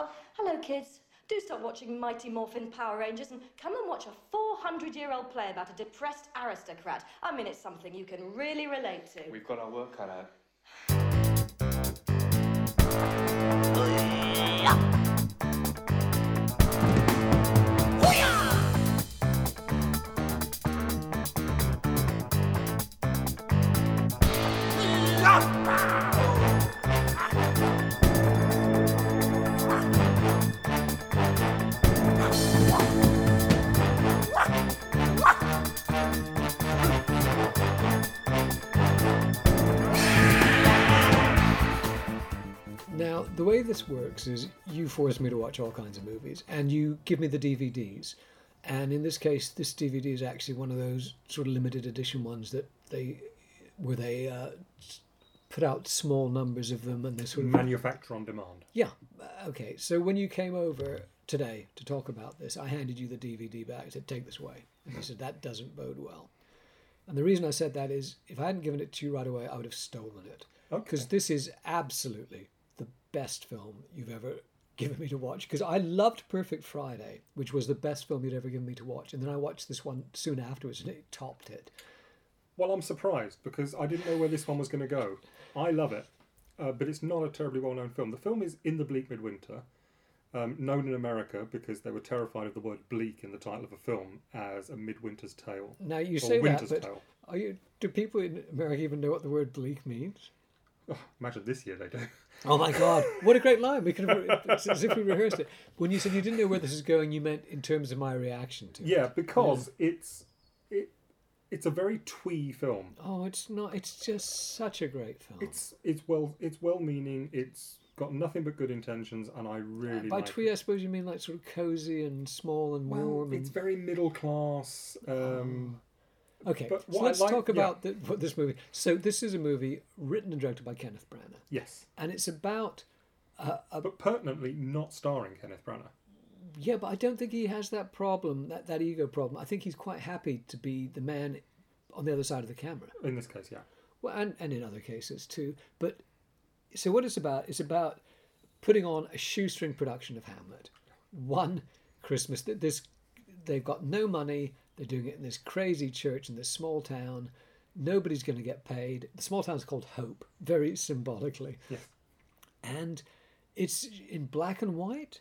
Oh, hello, kids. Do stop watching Mighty Morphin Power Rangers and come and watch a 400 year old play about a depressed aristocrat. I mean, it's something you can really relate to. We've got our work cut out. Now, the way this works is you force me to watch all kinds of movies and you give me the DVDs. And in this case, this DVD is actually one of those sort of limited edition ones that they, where they uh, put out small numbers of them and they sort of. Manufacture on demand. Yeah. Okay. So when you came over today to talk about this, I handed you the DVD back. I said, take this away. And you said, that doesn't bode well. And the reason I said that is if I hadn't given it to you right away, I would have stolen it. Because this is absolutely best film you've ever given me to watch. Because I loved Perfect Friday, which was the best film you'd ever given me to watch. And then I watched this one soon afterwards and it topped it. Well, I'm surprised because I didn't know where this one was going to go. I love it, uh, but it's not a terribly well known film. The film is In the Bleak Midwinter, um, known in America because they were terrified of the word bleak in the title of a film as a midwinter's tale. Now you say that, but are you, do people in America even know what the word bleak means? Imagine this year they do. Oh my God! What a great line. We could have it's as if we rehearsed it. When you said you didn't know where this is going, you meant in terms of my reaction to it. Yeah, because it's it it's a very twee film. Oh, it's not. It's just such a great film. It's it's well it's well meaning. It's got nothing but good intentions, and I really By like twee, I suppose you mean like sort of cozy and small and Well, warm. it's And... very middle class. Um, Okay, but so let's like- talk yeah. about the, what this movie. So this is a movie written and directed by Kenneth Branagh, yes, and it's about. Uh, a, but pertinently not starring Kenneth Branagh. yeah, but I don't think he has that problem, that, that ego problem. I think he's quite happy to be the man on the other side of the camera. In this case, yeah. well, and, and in other cases too. But so what it's about is about putting on a shoestring production of Hamlet. One Christmas, th- this they've got no money. They're doing it in this crazy church in this small town. Nobody's going to get paid. The small town's called Hope, very symbolically, Yes. and it's in black and white.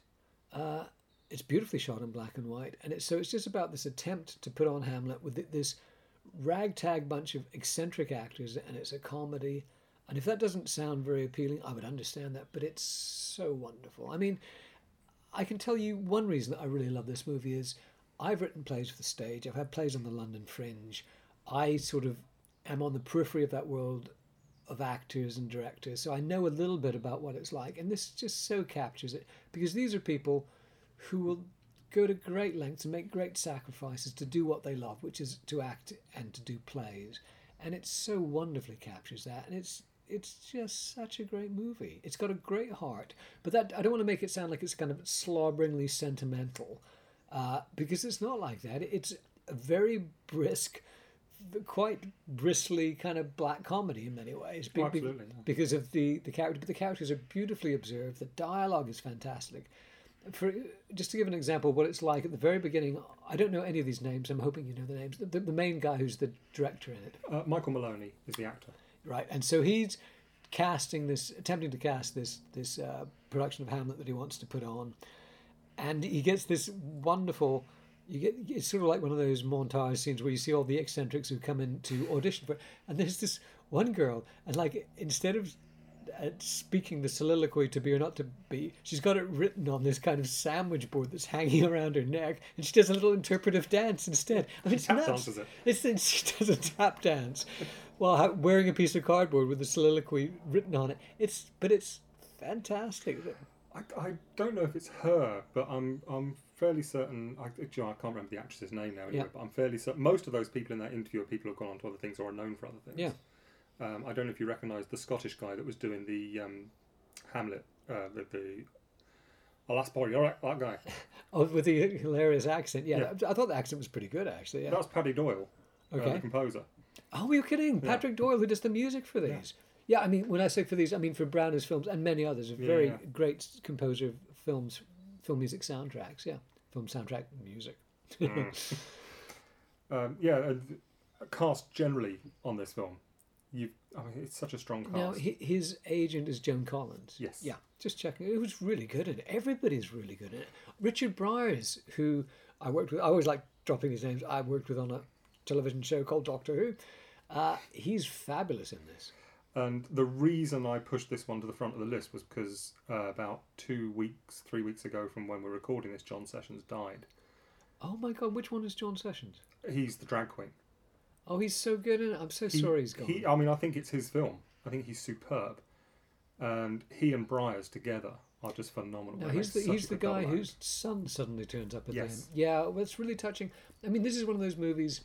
Uh, it's beautifully shot in black and white, and it's so it's just about this attempt to put on Hamlet with this ragtag bunch of eccentric actors, and it's a comedy. And if that doesn't sound very appealing, I would understand that, but it's so wonderful. I mean, I can tell you one reason that I really love this movie is I've written plays for the stage. I've had plays on the London Fringe. I sort of am on the periphery of that world of actors and directors, so I know a little bit about what it's like. And this just so captures it because these are people who will go to great lengths and make great sacrifices to do what they love, which is to act and to do plays. And it so wonderfully captures that, and it's it's just such a great movie. It's got a great heart, but that I don't want to make it sound like it's kind of slobberingly sentimental, uh, because it's not like that. It's a very brisk, quite bristly kind of black comedy in many ways. be- be- Absolutely, yeah. because of the the character, but the characters are beautifully observed. The dialogue is fantastic. For just to give an example, of what it's like at the very beginning, I don't know any of these names. I'm hoping you know the names. The, the, the main guy who's the director in it, Uh, Michael Maloney is the actor. right? And so he's casting this, attempting to cast this this uh, production of Hamlet that he wants to put on, and he gets this wonderful. You get it's sort of like one of those montage scenes where you see all the eccentrics who come in to audition for, it. and there's this one girl, and like instead of uh, speaking the soliloquy to be or not to be, she's got it written on this kind of sandwich board that's hanging around her neck, and she does a little interpretive dance instead. I mean, it's Tap nuts. dances it. It's, it's she does a tap dance while wearing a piece of cardboard with the soliloquy written on it. It's but it's fantastic. I, I don't know if it's her, but I'm I'm fairly certain. I, you know, I can't remember the actress's name now. Anyway, Yeah. but I'm fairly certain most of those people in that interview are people who've gone on to other things or are known for other things. Yeah. Um, I don't know if you recognise the Scottish guy that was doing the um, Hamlet, uh, the, boy, all right, that guy. Oh, with the hilarious accent. Yeah, Yeah. I thought the accent was pretty good actually. Yeah. That was Paddy Doyle, uh, Okay. the composer. Oh, you're kidding? Patrick Doyle, who does the music for these. Yeah, I mean, when I say for these, I mean for Branagh's films and many others. A very yeah. great composer of films, film music soundtracks. Yeah, film soundtrack music. Um, yeah, and the cast generally on this film, you. I mean, it's such a strong cast. Now, his agent is Joan Collins. Yes. Yeah, just checking. It was really good in it. Everybody's really good in it. Richard Briers, who I worked with, I always like dropping his names. I worked with on a television show called Doctor Who. Uh, he's fabulous in this. And the reason I pushed this one to the front of the list was because uh, about two weeks, three weeks ago from when we're recording this, John Sessions died. Oh my God, which one is John Sessions? He's the drag queen. Oh, he's so good in it. I'm so He- sorry he's gone. He, I mean, I think it's his film. I think he's superb. And he and Briers together are just phenomenal. No, he's the he's the guy whose son suddenly turns up at the end. Yeah, well, it's really touching. I mean, this is one of those movies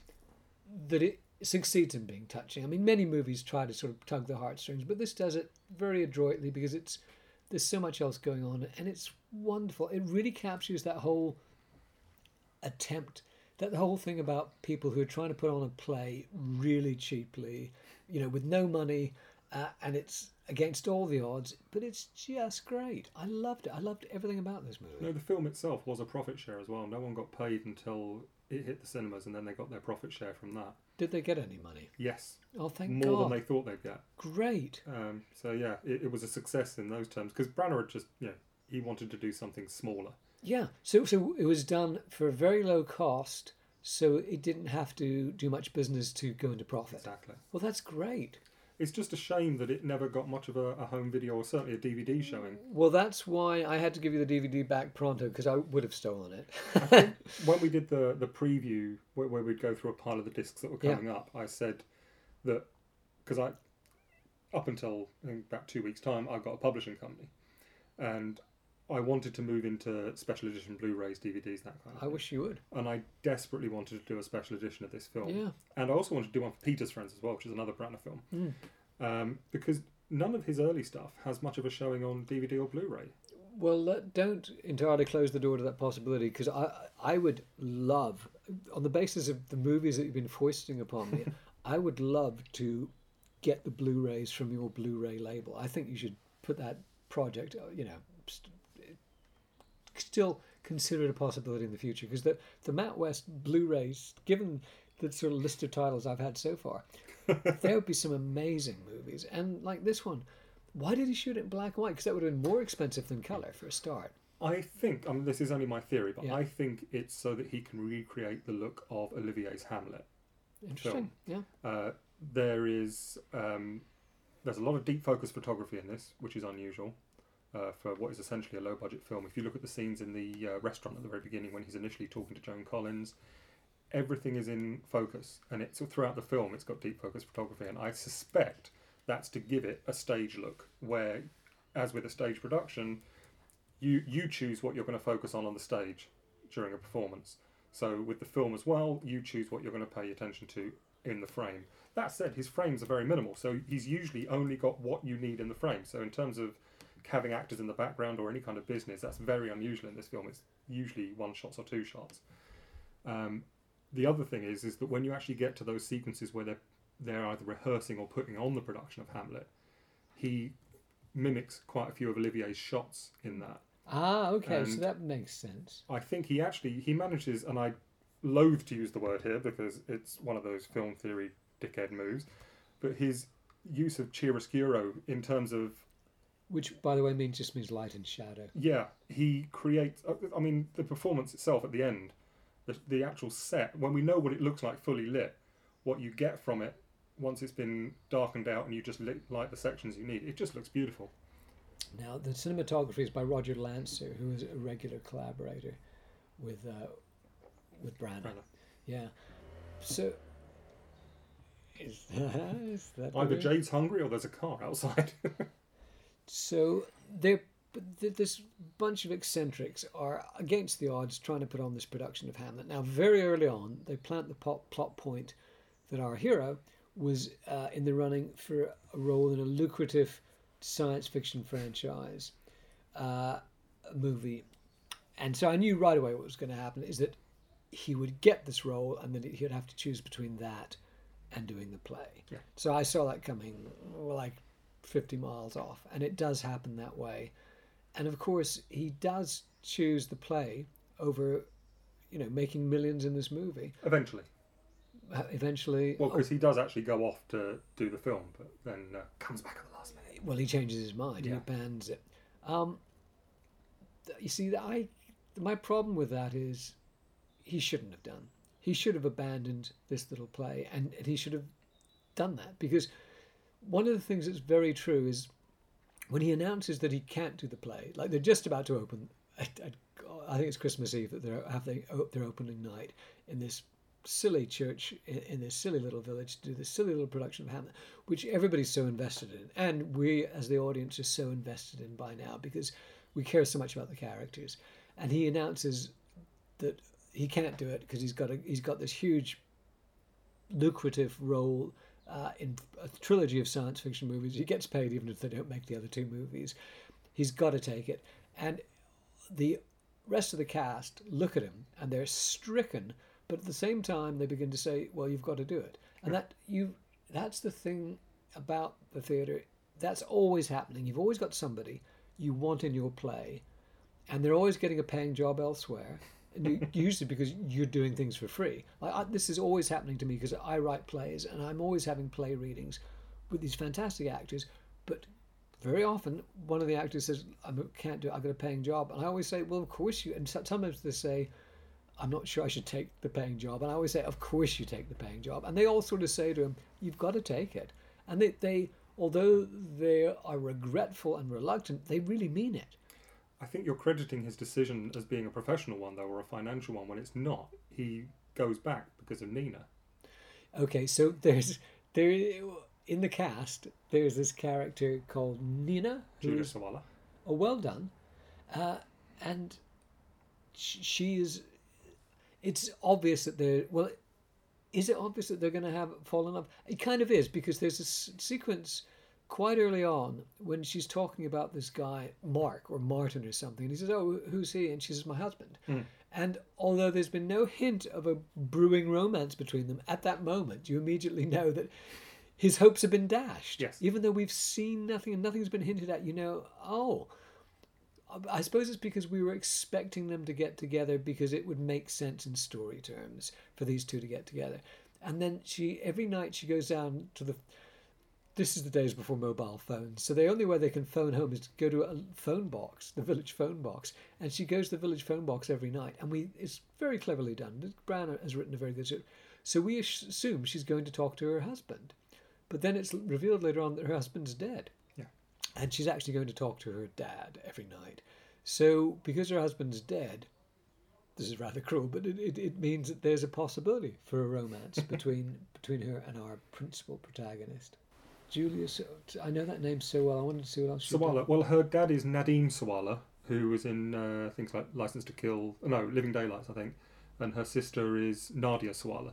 that it succeeds in being touching. I mean, many movies try to sort of tug the heartstrings, but this does it very adroitly because it's there's so much else going on, and it's wonderful. It really captures that whole attempt, that the whole thing about people who are trying to put on a play really cheaply, you know, with no money, uh, and it's against all the odds, but it's just great. I loved it. I loved everything about this movie. No, the film itself was a profit share as well. No one got paid until it hit the cinemas, and then they got their profit share from that. Did they get any money? Yes, Oh, thank you. more God. than they thought they'd get. Great. Um, so yeah, it, it was a success in those terms because Branagh had just, you know, he wanted to do something smaller. Yeah. So, so it was done for a very low cost, so it didn't have to do much business to go into profit. Exactly. Well, that's great. It's just a shame that it never got much of a, a home video or certainly a DVD mm, showing. Well, that's why I had to give you the DVD back pronto because I would have stolen it. when we did the the preview where, where we'd go through a pile of the discs that were Yeah. coming up, I said that because I up until about two weeks time, I've got a publishing company, and I wanted to move into special edition Blu-rays, DVDs, that kind of I thing. wish you would. and I desperately wanted to do a special edition of this film. Yeah. And I also wanted to do one for Peter's Friends as well, which is another Branagh film, Mm. um, because none of his early stuff has much of a showing on DVD or Blu-ray. Well, uh, don't entirely close the door to that possibility because I, I would love, on the basis of the movies that you've been foisting upon me, I would love to get the Blu-rays from your Blu-ray label. I think you should put that project, uh, you know, st- still consider it a possibility in the future because the the Matt West Blu-rays, given the sort of list of titles I've had so far, there would be some amazing movies, and like this one. Why did he shoot it in black and white? Because that would have been more expensive than color for a start. I think, I mean, this is only my theory, but Yeah. I think it's so that he can recreate the look of Olivier's Hamlet. Interesting. Yeah. Uh, there is um, there's a lot of deep focus photography in this, which is unusual uh, for what is essentially a low budget film. If you look at the scenes in the uh, restaurant at the very beginning when he's initially talking to Joan Collins, everything is in focus, and it's throughout the film. It's got deep focus photography, and I suspect that's to give it a stage look, where, as with a stage production, you you choose what you're going to focus on on the stage during a performance. So with the film as well, you choose what you're going to pay attention to in the frame. That said, his frames are very minimal, so he's usually only got what you need in the frame. So in terms of having actors in the background or any kind of business, that's very unusual in this film. It's usually one shots or two shots. Um, the other thing is, is that when you actually get to those sequences where they're they're either rehearsing or putting on the production of Hamlet, he mimics quite a few of Olivier's shots in that. Ah, okay. so that makes sense. I think he actually he manages, and I loathe to use the word here because it's one of those film theory dickhead moves, but his use of chiaroscuro in terms of Which, by the way, means just means light and shadow. yeah, he creates. uh, I mean, the performance itself at the end, the, the actual set, when we know what it looks like fully lit, what you get from it once it's been darkened out and you just lit, light the sections you need, it just looks beautiful. Now, the cinematography is by Roger Lanser, who is a regular collaborator with uh, with Branagh. Branagh. Yeah. So, is, is that Either? Jade's hungry or there's a car outside. So there, but th- this bunch of eccentrics are against the odds trying to put on this production of Hamlet. Now, very early on, they plant the plot, plot point that our hero was uh, in the running for a role in a lucrative science fiction franchise uh, movie, and so I knew right away what was going to happen is that he would get this role, and then he'd have to choose between that and doing the play. Yeah. So I saw that coming like 50 miles off. And it does happen that way. And of course, he does choose the play over, you know, making millions in this movie. Eventually. Uh, Eventually, Well, because he does actually go off to do the film, but then uh, comes back at the last minute. well, he changes his mind. He Yeah. abandons it. Um, you see, I my problem with that is he shouldn't have done. He should have abandoned this little play, and, and he should have done that because one of the things that's very true is when he announces that he can't do the play, like they're just about to open. I, I, I think it's Christmas Eve that they're having their opening night in this silly church in, this silly little village to do this silly little production of Hamlet, which everybody's so invested in, and we as the audience are so invested in by now because we care so much about the characters. And he announces that he can't do it because he's got a, he's got this huge lucrative role uh, in a trilogy of science fiction movies. He gets paid even if they don't make the other two movies. He's got to take it, and the rest of the cast look at him and they're stricken. But at the same time, they begin to say, "Well, you've got to do it," and that you that's the thing about the theatre. That's always happening. You've always got somebody you want in your play, and they're always getting a paying job elsewhere. Usually because you're doing things for free. Like I, this is always happening to me because I write plays and I'm always having play readings with these fantastic actors. But very often, one of the actors says, "I can't do it. I've got a paying job," and I always say, "Well, of course you." And sometimes they say, "I'm not sure I should take the paying job," and I always say, "Of course you take the paying job." And they all sort of say to him, "You've got to take it." And they, they although they are regretful and reluctant, they really mean it. I think you're crediting his decision as being a professional one, though, or a financial one, when it's not. He goes back because of Nina. Okay, so there's there in the cast there's this character called Nina Julia who's Sawalha. oh well done, uh, and she is. It's obvious that they're well. Is it obvious that they're going to have fall in love? It kind of is because there's a s- sequence quite early on when she's talking about this guy Mark or Martin or something, and he says, "Oh, who's he?" And she says, "My husband." Hmm. And although there's been no hint of a brewing romance between them at that moment, you immediately know that his hopes have been dashed. Yes. Even though we've seen nothing and nothing's been hinted at, you know, oh, I suppose it's because we were expecting them to get together because it would make sense in story terms for these two to get together. And then she, every night she goes down to the, this is the days before mobile phones. So the only way they can phone home is to go to a phone box, the village phone box. And she goes to the village phone box every night. And we, it's very cleverly done. Brown has written a very good script. So we assume she's going to talk to her husband. But then it's revealed later on that her husband's dead Yeah. and she's actually going to talk to her dad every night. So, because her husband's dead, this is rather cruel, but it, it, it means that there's a possibility for a romance between between her and our principal protagonist. Julia, I know that name so well. I wanted to see what else. she'd. Sawalha. Well, her dad is Nadim Sawalha, who was in uh, things like License to Kill, no, Living Daylights, I think, and her sister is Nadia Sawalha.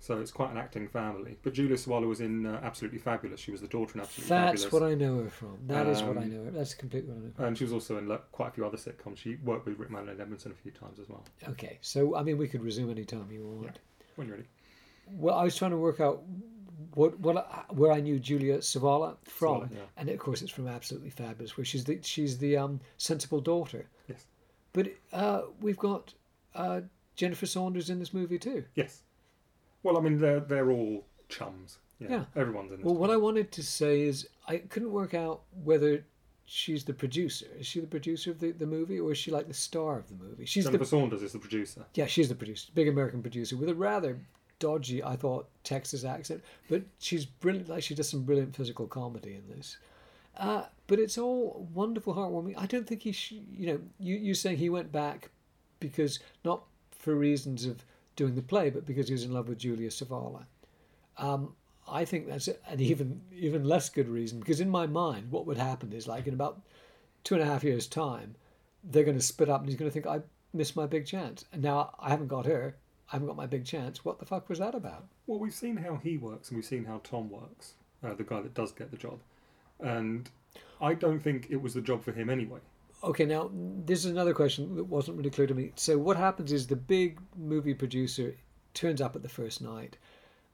So it's quite an acting family. But Julia Sawalha was in uh, Absolutely Fabulous. She was the daughter in Absolutely That's Fabulous. That's what I know her from. That is what I Um, know her. That's completely what I know. Her. And she was also in like, quite a few other sitcoms. She worked with Rick Mann and Edmondson a few times as well. Okay, so I mean, we could resume any time you want. When you're ready. Well, I was trying to work out what what where I knew Julia Sawalha from, Sawalha, yeah. and of course it's from Absolutely Fabulous, where she's the she's the um, sensible daughter. Yes. But uh, we've got uh, Jennifer Saunders in this movie too. Yes. Well, I mean, they're they're all chums. Yeah. Yeah. Everyone's in this. Well, what I wanted to say is I couldn't work out whether she's the producer. Is she the producer of the, the movie, or is she like the star of the movie? She's Jennifer the Saunders is the producer. yeah, she's the producer, big American producer with a rather dodgy, I thought, Texas accent. But she's brilliant. Like she does some brilliant physical comedy in this. Uh, but it's all wonderful, heartwarming. I don't think he, sh- you know, you you saying he went back because not for reasons of doing the play, but because he was in love with Julia Sawalha. Um, I think that's an even even less good reason because in my mind, what would happen is like in about two and a half years' time, they're going to split up and he's going to think I missed my big chance, and now I haven't got her. I haven't got my big chance. What the fuck was that about? Well, we've seen how he works and we've seen how Tom works, uh, the guy that does get the job. And I don't think it was the job for him anyway. Okay, now this is another question that wasn't really clear to me. So what happens is the big movie producer turns up at the first night,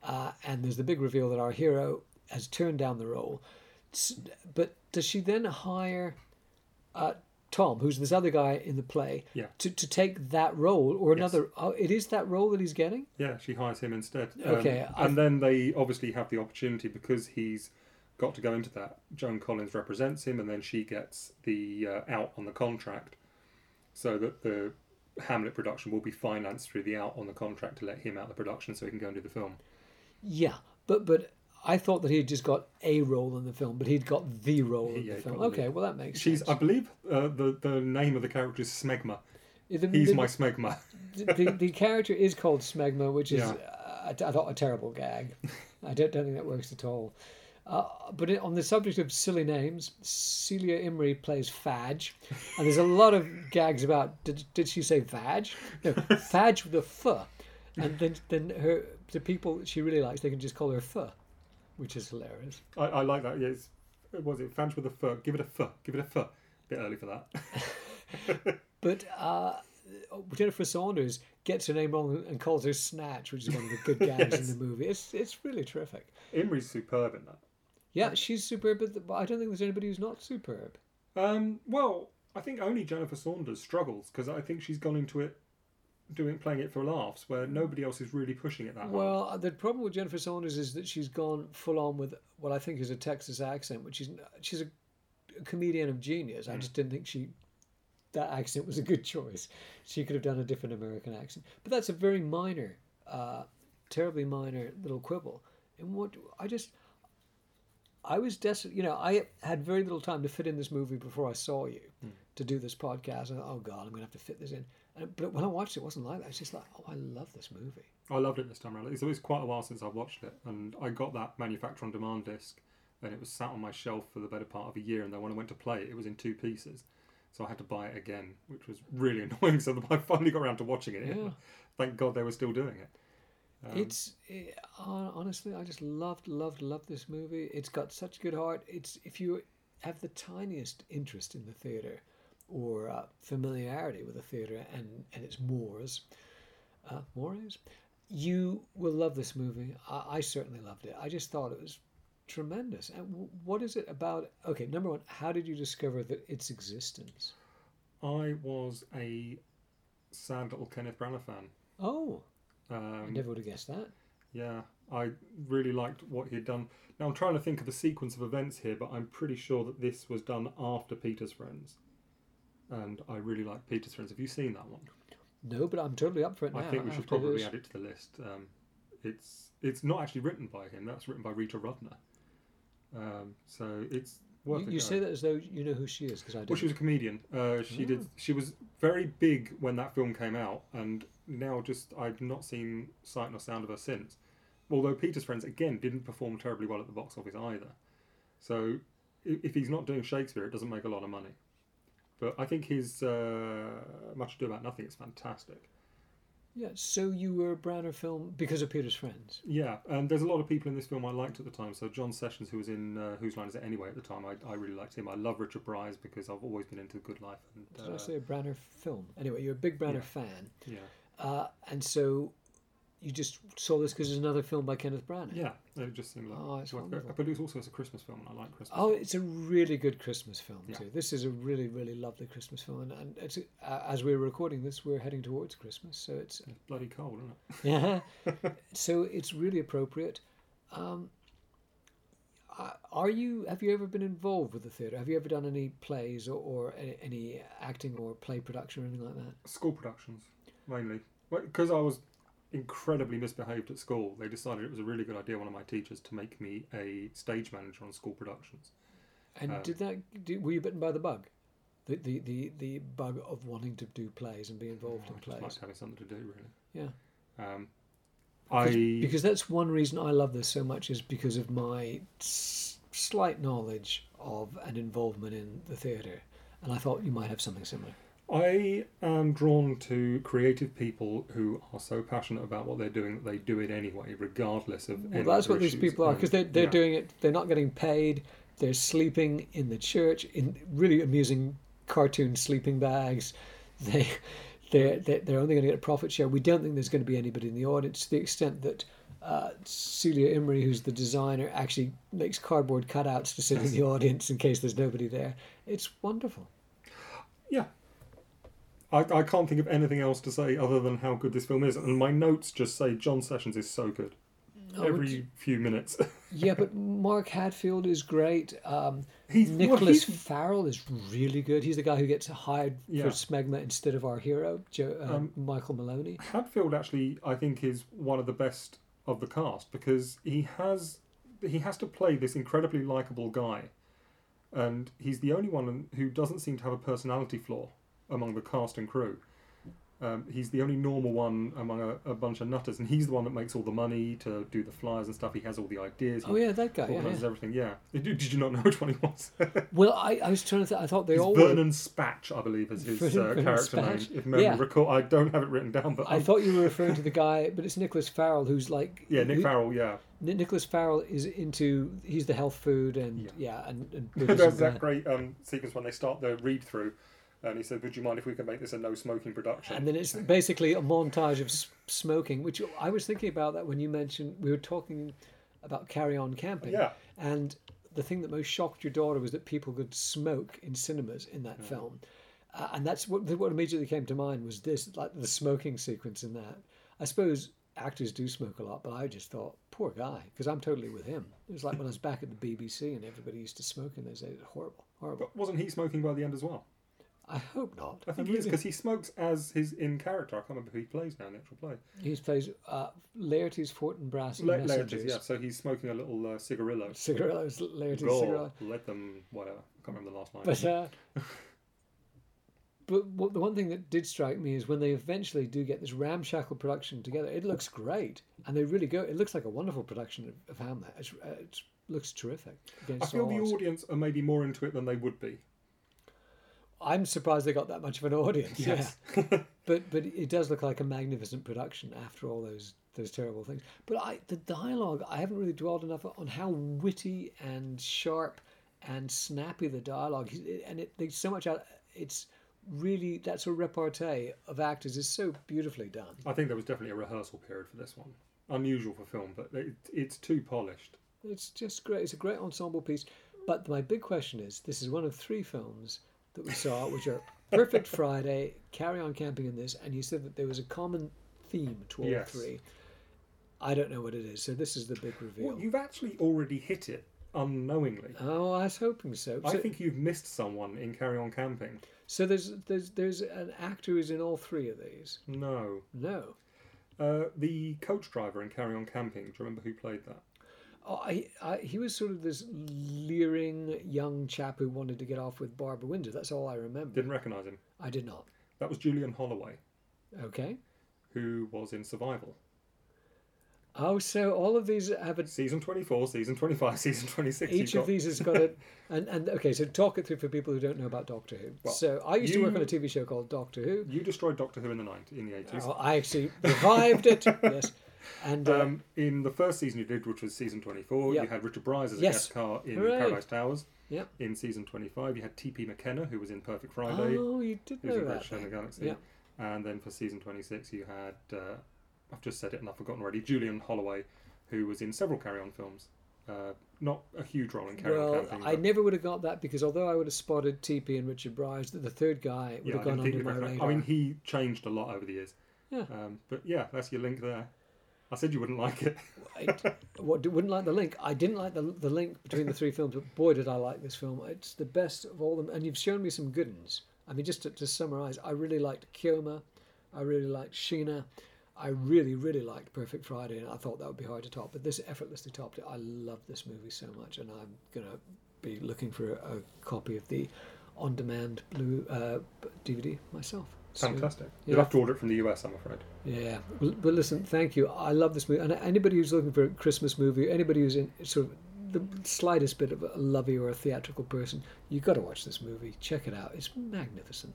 uh, and there's the big reveal that our hero has turned down the role. But does she then hire uh, Tom, who's this other guy in the play, Yeah. to, to take that role or another? Oh, it is that role that he's getting. Yeah, she hires him instead. Okay, Um, and then they obviously have the opportunity because he's got to go into that. Joan Collins represents him, and then she gets the uh, out on the contract, so that the Hamlet production will be financed through the out on the contract to let him out the production, so he can go and do the film. Yeah, but but I thought that he had just got a role in the film, but he'd got the role in Yeah, the film. probably. Okay, well that makes She's, I believe, uh, the the name of the character is Smegma. The- He's the, my Smegma. the, the character is called Smegma, which is Yeah. uh, I thought a terrible gag. I don't, don't think that works at all. Uh, but on the subject of silly names, Celia Imrie plays Fadge, and there's a lot of gags about did, did she say Fadge? No, Fadge with a F, and then then her the people she really likes they can just call her F, which is hilarious. I, I like that. Yes, was it Fanch with a fur? Give it a fur. Give it a fur. A bit early for that. But uh, Jennifer Saunders gets her name wrong and calls her Snatch, which is one of the good gags Yes. in the movie. It's it's really terrific. Imrie's superb in that. Yeah, she's superb, but but I don't think there's anybody who's not superb. Um, well, I think only Jennifer Saunders struggles because I think she's gone into it doing playing it for laughs, where nobody else is really pushing it that hard. Well, uh, the problem with Jennifer Saunders is that she's gone full on with what I think is a Texas accent, which is she's a, a comedian of genius. I just didn't think she that accent was a good choice. She could have done a different American accent, but that's a very minor, uh, terribly minor little quibble. And what I just. I was desperate, you know. I had very little time to fit in this movie before I saw you to do this podcast. And I thought, oh God, I'm going to have to fit this in. But when I watched it, it wasn't like that. It's just like, oh, I love this movie. I loved it this time around. It's, it was quite a while since I watched it, and I got that manufacture on demand disc, and it was sat on my shelf for the better part of a year. And then when I went to play it, it was in two pieces, so I had to buy it again, which was really annoying. So I finally got around to watching it. Yeah. Thank God they were still doing it. Um, it's eh, hon- honestly, I just loved, loved, loved this movie. It's got such good heart. It's if you have the tiniest interest in the theatre or uh, familiarity with the theatre and and its mores, uh, mores, you will love this movie. I, I certainly loved it. I just thought it was tremendous. And w- what is it about? Okay, number one, how did you discover that its existence? I was a sad little Kenneth Branagh fan. Oh, I Um, never would have guessed that. Yeah, I really liked what he had done. Now I'm trying to think of the sequence of events here, but I'm pretty sure that this was done after Peter's Friends, and I really like Peter's Friends. Have you seen that one? No, but I'm totally up for it now. I think we should probably add it to the list. Um, it's it's not actually written by him. That's written by Rita Rudner. Um, so it's worth. You, you say that as though you know who she is, because I don't. Well, she was a comedian. Uh, she did. She was very big when that film came out, and now just I've not seen sight nor sound of her since. Although Peter's Friends again didn't perform terribly well at the box office either. So if he's not doing Shakespeare, it doesn't make a lot of money. But I think his uh, Much Ado About Nothing is fantastic. Yeah, so you were a Branagh film because of Peter's Friends. Yeah, and there's a lot of people in this film I liked at the time. So John Sessions, who was in uh, Whose Line Is It Anyway at the time, I, I really liked him. I love Richard Briers because I've always been into Good Life. And Did I uh, say a Branagh film? Anyway, you're a big Branagh yeah. fan, yeah, uh, and so you just saw this because it's another film by Kenneth Branagh. yeah, it just seemed like. Oh, it's worth wonderful. But it also as a Christmas film, and I like Christmas. Oh, it's a really good Christmas film Yeah. too. This is a really, really lovely Christmas film, and, and it's uh, as we're recording this, we're heading towards Christmas, so it's It's bloody cold, isn't it? yeah. so it's really appropriate. Um, are you? Have you ever been involved with the theatre? Have you ever done any plays or, or any, any acting or play production or anything like that? School productions, mainly. Because I was incredibly misbehaved at school, they decided it was a really good idea, one of my teachers, to make me a stage manager on school productions. And Um, did that? Did, were you bitten by the bug? The, the the the bug of wanting to do plays and be involved I in just plays. liked having something to do, really. Yeah. Um, Because, I because that's one reason I love this so much is because of my s- slight knowledge of and involvement in the theatre, and I thought you might have something similar. I am drawn to creative people who are so passionate about what they're doing that they do it anyway, regardless of. Well, that's what these people are because they're they're yeah. doing it. They're not getting paid. They're sleeping in the church in really amusing cartoon sleeping bags. They they're they're, they're only going to get a profit share. We don't think there's going to be anybody in the audience to the extent that uh, Celia Imrie, who's the designer, actually makes cardboard cutouts to sit in the audience in case there's nobody there. It's wonderful. Yeah. I, I can't think of anything else to say other than how good this film is, and my notes just say John Sessions is so good. Oh, Every few minutes. Yeah, but Mark Hadfield is great. Um, He's- well, Nicholas he's- Farrell is really good. He's the guy who gets hired Yeah. for Smegma instead of our hero, uh, Um, Michael Maloney. Hadfield actually, I think, is one of the best of the cast because he has he has to play this incredibly likable guy, and he's the only one who doesn't seem to have a personality flaw among the cast and crew. Um, he's the only normal one among a, a bunch of nutters, and he's the one that makes all the money to do the flyers and stuff. He has all the ideas. Oh yeah, that guy. Yeah, organises yeah. everything. Yeah. Did, you not know which one he was? Well, I, I was trying to. Th- I thought they He's all were. Vernon Spatch, I believe, is his Vernon- uh, Vernon character Spatch. name. If memory Yeah. recall, I don't have it written down, but I I'm- thought you were referring to the guy, but it's Nicholas Farrell who's like. yeah, Nick who- Farrell. Yeah. Ni- Nicholas Farrell is into. He's the health food and Yeah. yeah, and, and There's that great um, sequence when they start the read through, and he said, "Would you mind if we could make this a no smoking production?" And then it's basically a montage of smoking, which I was thinking about that when you mentioned we were talking about carry on camping. Yeah. And the thing that most shocked your daughter was that people could smoke in cinemas in that film. Uh, and that's what what immediately came to mind was this like the smoking sequence in that. I suppose actors do smoke a lot, but I just thought, poor guy, because I'm totally with him. It was like when I was back at the BBC and everybody used to smoke in those days. Horrible, horrible. But wasn't he smoking by the end as well? I hope not. I think he is because he smokes as his in character. I can't remember who he plays now in the actual play. He plays uh, Laertes Fortinbras Messengers. Laertes, yeah. So he's smoking a little uh, cigarillo. Cigarillos, Laertes cigarillo. let them whatever. I can't remember the last line. But uh, but what, the one thing that did strike me is when they eventually do get this ramshackle production together, it looks great, and they really go. It looks like a wonderful production of, of Hamlet. It's, uh, it looks terrific. I feel the odds. audience are maybe more into it than they would be. I'm surprised they got that much of an audience. Yes. Yeah, but but it does look like a magnificent production after all those those terrible things. But I the dialogue I haven't really dwelled enough on how witty and sharp and snappy the dialogue is, and it there's so much out. It's really that sort of repartee of actors is so beautifully done. I think there was definitely a rehearsal period for this one. Unusual for film, but it, it's too polished. It's just great. It's a great ensemble piece. But my big question is: this is one of three films that we saw, which are Perfect Friday, Carry On Camping, in this, and you said that there was a common theme to all Yes. three. I don't know what it is, so this is the big reveal. Well, you've actually already hit it unknowingly. Oh, I was hoping so. I So, think you've missed someone in Carry On Camping. so there's there's there's an actor who's in all three of these. No. No. Uh, the coach driver in Carry On Camping, do you remember who played that? Oh, I, I, he was sort of this leering young chap who wanted to get off with Barbara Windsor. That's all I remember. Didn't recognise him. I did not. That was Julian Holloway, Okay. who was in Survival. Oh, so all of these have a Season 24, season 25, season 26. Each of these has got a, and and okay. So talk it through for people who don't know about Doctor Who. Well, so I used to work you- on a TV show called Doctor Who. You destroyed Doctor Who in the 90s, in the 80s. Oh, I actually revived it. Yes, and uh, Um, in the first season you did, which was season 24, Yeah. you had Richard Briers as a Yes. guest star in Hooray. Paradise Towers. Yep. In season 25, you had T.P. McKenna, who was in Perfect Friday. oh, you did know that. In the. Galaxy. Yeah. And then for season 26, you had, uh, I've just said it and I've forgotten already, Julian Holloway, who was in several Carry On films. Uh, not a huge role in Carry On Well, Camping. I never would have got that because although I would have spotted TP and Richard Briers, the, the third guy would yeah, have gone under my radar. I mean, he changed a lot over the years. Yeah. Um, but yeah, that's your link there. I said you wouldn't like it. I what, wouldn't like the link. I didn't like the, the link between the three films, but boy, did I like this film. It's the best of all them. And you've shown me some good ones. I mean, just to, to summarize, I really liked Kioma. I really liked Sheena. I really, really liked Perfect Friday, and I thought that would be hard to top. But this effortlessly topped it. I love this movie so much, and I'm going to be looking for a, a copy of the on demand blue uh, DVD myself. So- Fantastic. yeah. You'll have to order it from the US, I'm afraid. yeah, but listen, thank you. I love this movie, and anybody who's looking for a Christmas movie, anybody who's in sort of the slightest bit of a lovey or a theatrical person, you've got to watch this movie. Check it out; it's magnificent.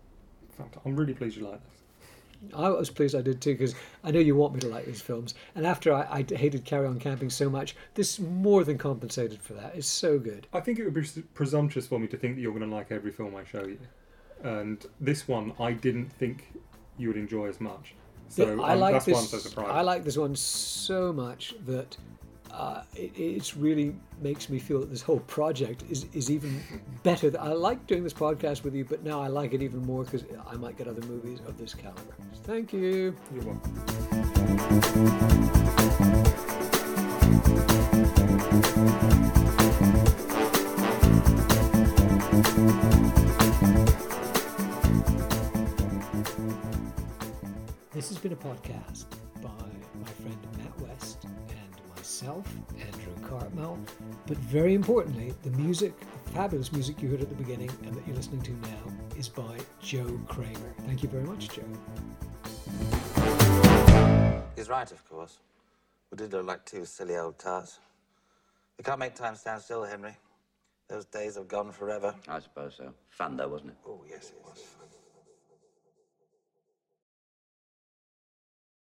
Fant- I'm really pleased you like this. I was pleased I did too, because I know you want me to like these films. And after I, I hated Carry On Camping so much, this more than compensated for that. It's so good. I think it would be presumptuous for me to think that you're going to like every film I show you. And this one, I didn't think you would enjoy as much. So I um, like that's this. I'm so surprised. I like this one so much that uh, it, it's really makes me feel that this whole project is, is even better. I like doing this podcast with you, but now I like it even more because I might get other movies of this caliber. Thank you. You're welcome. This has been a podcast by my friend Matt West and myself, Andrew Cartmel. But very importantly, the music, the fabulous music you heard at the beginning and that you're listening to now, is by Joe Kramer. Thank you very much, Joe. He's right, of course. We did look like two silly old tarts. We can't make time stand still, Henry. Those days have gone forever. I suppose so. Fun, though, wasn't it? Oh, yes, it was.